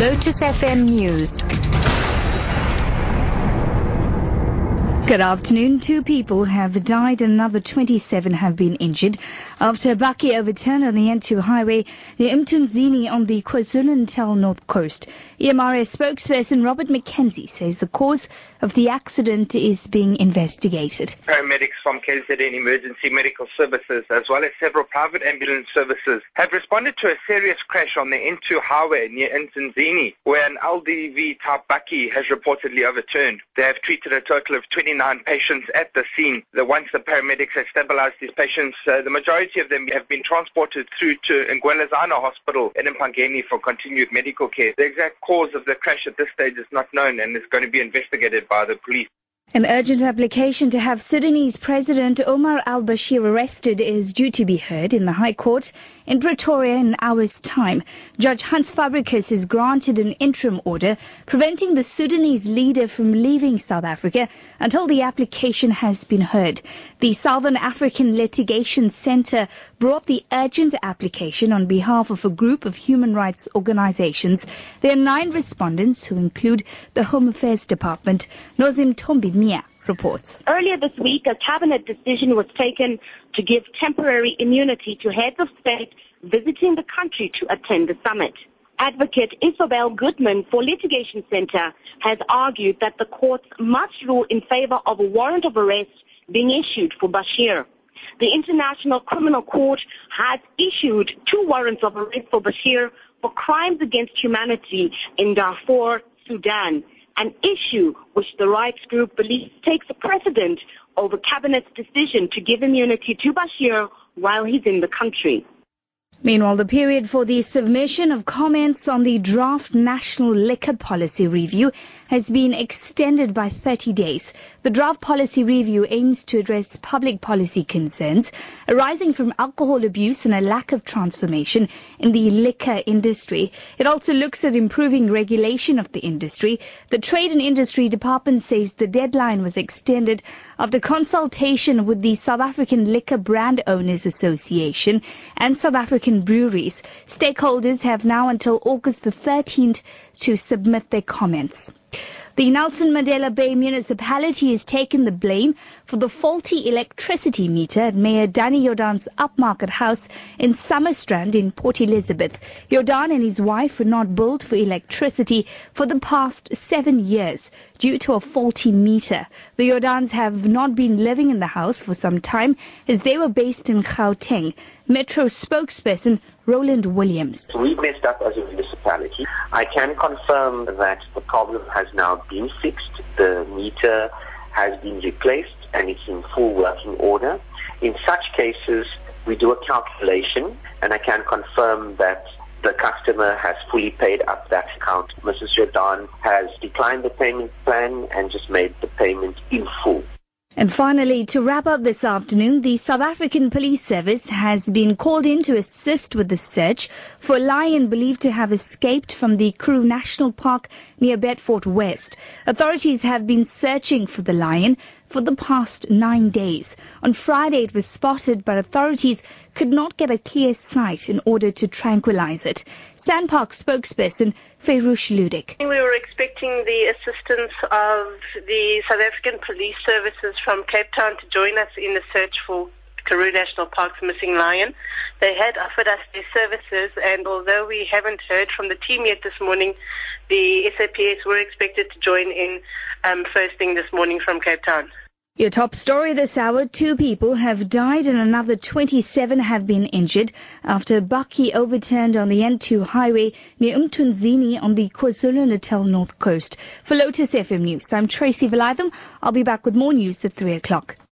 Lotus FM News. Good afternoon. Two people have died and another 27 have been injured after a bakkie overturned on the N2 highway near Mtunzini on the KwaZulu-Natal north coast. EMRS spokesperson Robert McKenzie says the cause of the accident is being investigated. Paramedics from KZN Emergency Medical Services as well as several private ambulance services have responded to a serious crash on the N2 highway near Mtunzini where an LDV type bakkie has reportedly overturned. They have treated a total of 29 patients at the scene. The, once the paramedics have stabilized these patients, uh, the majority of them have been transported through to Ngwelezana Hospital in Empangeni for continued medical care. The exact cause of the crash at this stage is not known and is going to be investigated by the police. An urgent application to have Sudanese President Omar al-Bashir arrested is due to be heard in the High Court in Pretoria in hour's time. Judge Hans Fabricius has granted an interim order preventing the Sudanese leader from leaving South Africa until the application has been heard. The Southern African Litigation Center brought the urgent application on behalf of a group of human rights organizations. There are nine respondents who include the Home Affairs Department. Nozim Tombi Mia reports. Earlier this week, a cabinet decision was taken to give temporary immunity to heads of state visiting the country to attend the summit. Advocate Isabel Goodman for Litigation Center has argued that the courts must rule in favor of a warrant of arrest being issued for Bashir. The International Criminal Court has issued two warrants of arrest for Bashir for crimes against humanity in Darfur, Sudan, an issue which the rights group believes takes precedent over cabinet's decision to give immunity to Bashir while he's in the country. Meanwhile, the period for the submission of comments on the draft National Liquor Policy Review has been extended by 30 days. The draft policy review aims to address public policy concerns arising from alcohol abuse and a lack of transformation in the liquor industry. It also looks at improving regulation of the industry. The Trade and Industry Department says the deadline was extended after consultation with the South African Liquor Brand Owners Association and South African breweries. Stakeholders have now until August the 13th to submit their comments. The Nelson Mandela Bay municipality has taken the blame for the faulty electricity meter at Mayor Danny Jordaan's upmarket house in Summerstrand in Port Elizabeth. Jordaan and his wife were not billed for electricity for the past seven years due to a faulty meter. The Jordaans have not been living in the house for some time as they were based in Gauteng. Metro spokesperson Roland Williams. We messed up as a municipality. I can confirm that the problem has now been fixed. The meter has been replaced and it's in full working order. In such cases, we do a calculation and I can confirm that the customer has fully paid up that account. Mrs. Jordaan has declined the payment plan and just made the payment in full. And finally, to wrap up this afternoon, the South African Police Service has been called in to assist with the search for a lion believed to have escaped from the Karoo National Park near Beaufort West. Authorities have been searching for the lion for the past nine days. On Friday, it was spotted, but authorities could not get a clear sight in order to tranquilize it. SANParks spokesperson Fayrouch Ludick. We were expecting the assistance of the South African Police Services from Cape Town to join us in the search for Karoo National Park's missing lion. They had offered us their services, and although we haven't heard from the team yet this morning, the SAPS were expected to join in um, first thing this morning from Cape Town. Your top story this hour, two people have died and another 27 have been injured after a bakkie overturned on the N2 highway near Mtunzini on the KwaZulu-Natal north coast. For Lotus FM News, I'm Tracy Valaydham. I'll be back with more news at 3 o'clock.